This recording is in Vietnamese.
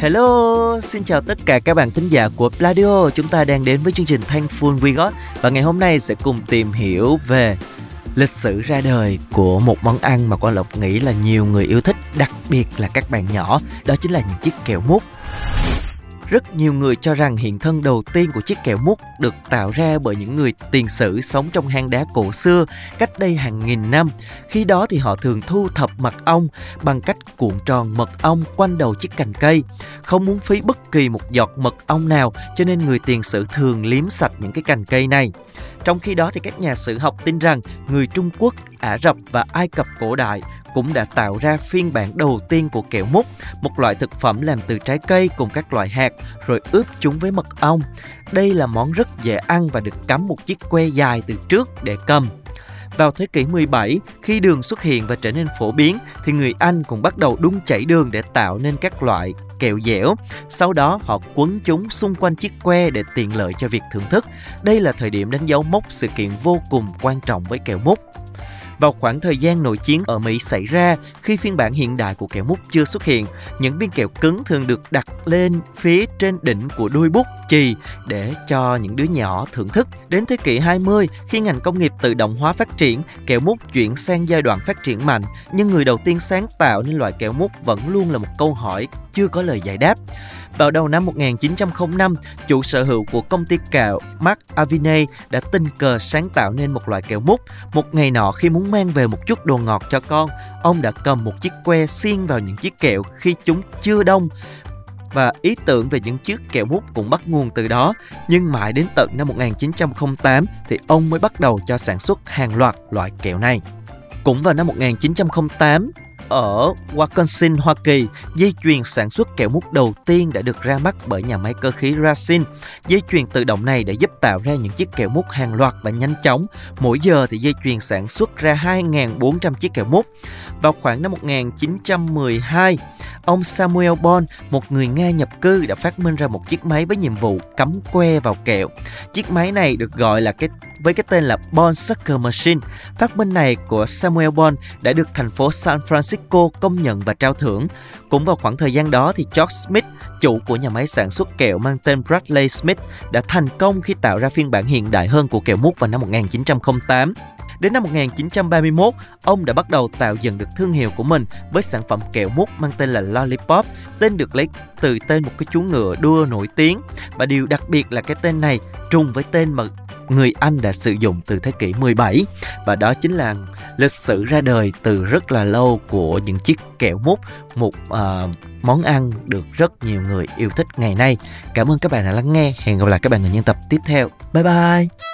Hello, xin chào tất cả các bạn thính giả của Pladio. Chúng ta đang đến với chương trình Thankful We Got và ngày hôm nay sẽ cùng tìm hiểu về lịch sử ra đời của một món ăn mà Quang Lộc nghĩ là nhiều người yêu thích, đặc biệt là các bạn nhỏ, đó chính là những chiếc kẹo mút. Rất nhiều người cho rằng hiện thân đầu tiên của chiếc kẹo mút được tạo ra bởi những người tiền sử sống trong hang đá cổ xưa cách đây hàng nghìn năm. Khi đó thì họ thường thu thập mật ong bằng cách cuộn tròn mật ong quanh đầu chiếc cành cây. Không muốn phí bất kỳ một giọt mật ong nào, cho nên người tiền sử thường liếm sạch những cái cành cây này. Trong khi đó thì các nhà sử học tin rằng người Trung Quốc, Ả Rập và Ai Cập cổ đại cũng đã tạo ra phiên bản đầu tiên của kẹo mút, một loại thực phẩm làm từ trái cây cùng các loại hạt rồi ướp chúng với mật ong. Đây là món rất dễ ăn và được cắm một chiếc que dài từ trước để cầm. Vào thế kỷ 17, khi đường xuất hiện và trở nên phổ biến, thì người Anh cũng bắt đầu đun chảy đường để tạo nên các loại kẹo dẻo. Sau đó họ quấn chúng xung quanh chiếc que để tiện lợi cho việc thưởng thức. Đây là thời điểm đánh dấu mốc sự kiện vô cùng quan trọng với kẹo mút. Vào khoảng thời gian nội chiến ở Mỹ xảy ra, khi phiên bản hiện đại của kẹo mút chưa xuất hiện, những viên kẹo cứng thường được đặt lên phía trên đỉnh của đuôi bút chì để cho những đứa nhỏ thưởng thức. Đến thế kỷ 20, khi ngành công nghiệp tự động hóa phát triển, kẹo mút chuyển sang giai đoạn phát triển mạnh, nhưng người đầu tiên sáng tạo nên loại kẹo mút vẫn luôn là một câu hỏi chưa có lời giải đáp. Vào đầu năm 1905, chủ sở hữu của công ty kẹo Mark Avine đã tình cờ sáng tạo nên một loại kẹo mút. Một ngày nọ khi muốn mang về một chút đồ ngọt cho con, ông đã cầm một chiếc que xiên vào những chiếc kẹo khi chúng chưa đông và ý tưởng về những chiếc kẹo mút cũng bắt nguồn từ đó. Nhưng mãi đến tận năm 1908 thì ông mới bắt đầu cho sản xuất hàng loạt loại kẹo này. Cũng vào năm 1908, ở Wisconsin, Hoa Kỳ, dây chuyền sản xuất kẹo mút đầu tiên đã được ra mắt bởi nhà máy cơ khí Racine. Dây chuyền tự động này đã giúp tạo ra những chiếc kẹo mút hàng loạt và nhanh chóng. Mỗi giờ thì dây chuyền sản xuất ra 2.400 chiếc kẹo mút. Vào khoảng năm 1912, ông Samuel Bon, một người Nga nhập cư đã phát minh ra một chiếc máy với nhiệm vụ cắm que vào kẹo. Chiếc máy này được gọi là cái với cái tên là Bon Sucker Machine. Phát minh này của Samuel Bon đã được thành phố San Francisco công nhận và trao thưởng. Cũng vào khoảng thời gian đó thì George Smith, chủ của nhà máy sản xuất kẹo mang tên Bradley Smith, đã thành công khi tạo ra phiên bản hiện đại hơn của kẹo mút vào năm 1908. Đến năm 1931, ông đã bắt đầu tạo dựng được thương hiệu của mình với sản phẩm kẹo mút mang tên là Lollipop. Tên được lấy từ tên một cái chú ngựa đua nổi tiếng và điều đặc biệt là cái tên này trùng với tên mà người Anh đã sử dụng từ thế kỷ 17 và đó chính là lịch sử ra đời từ rất là lâu của những chiếc kẹo mút một uh, món ăn được rất nhiều người yêu thích ngày nay. Cảm ơn các bạn đã lắng nghe. Hẹn gặp lại các bạn ở những tập tiếp theo. Bye bye.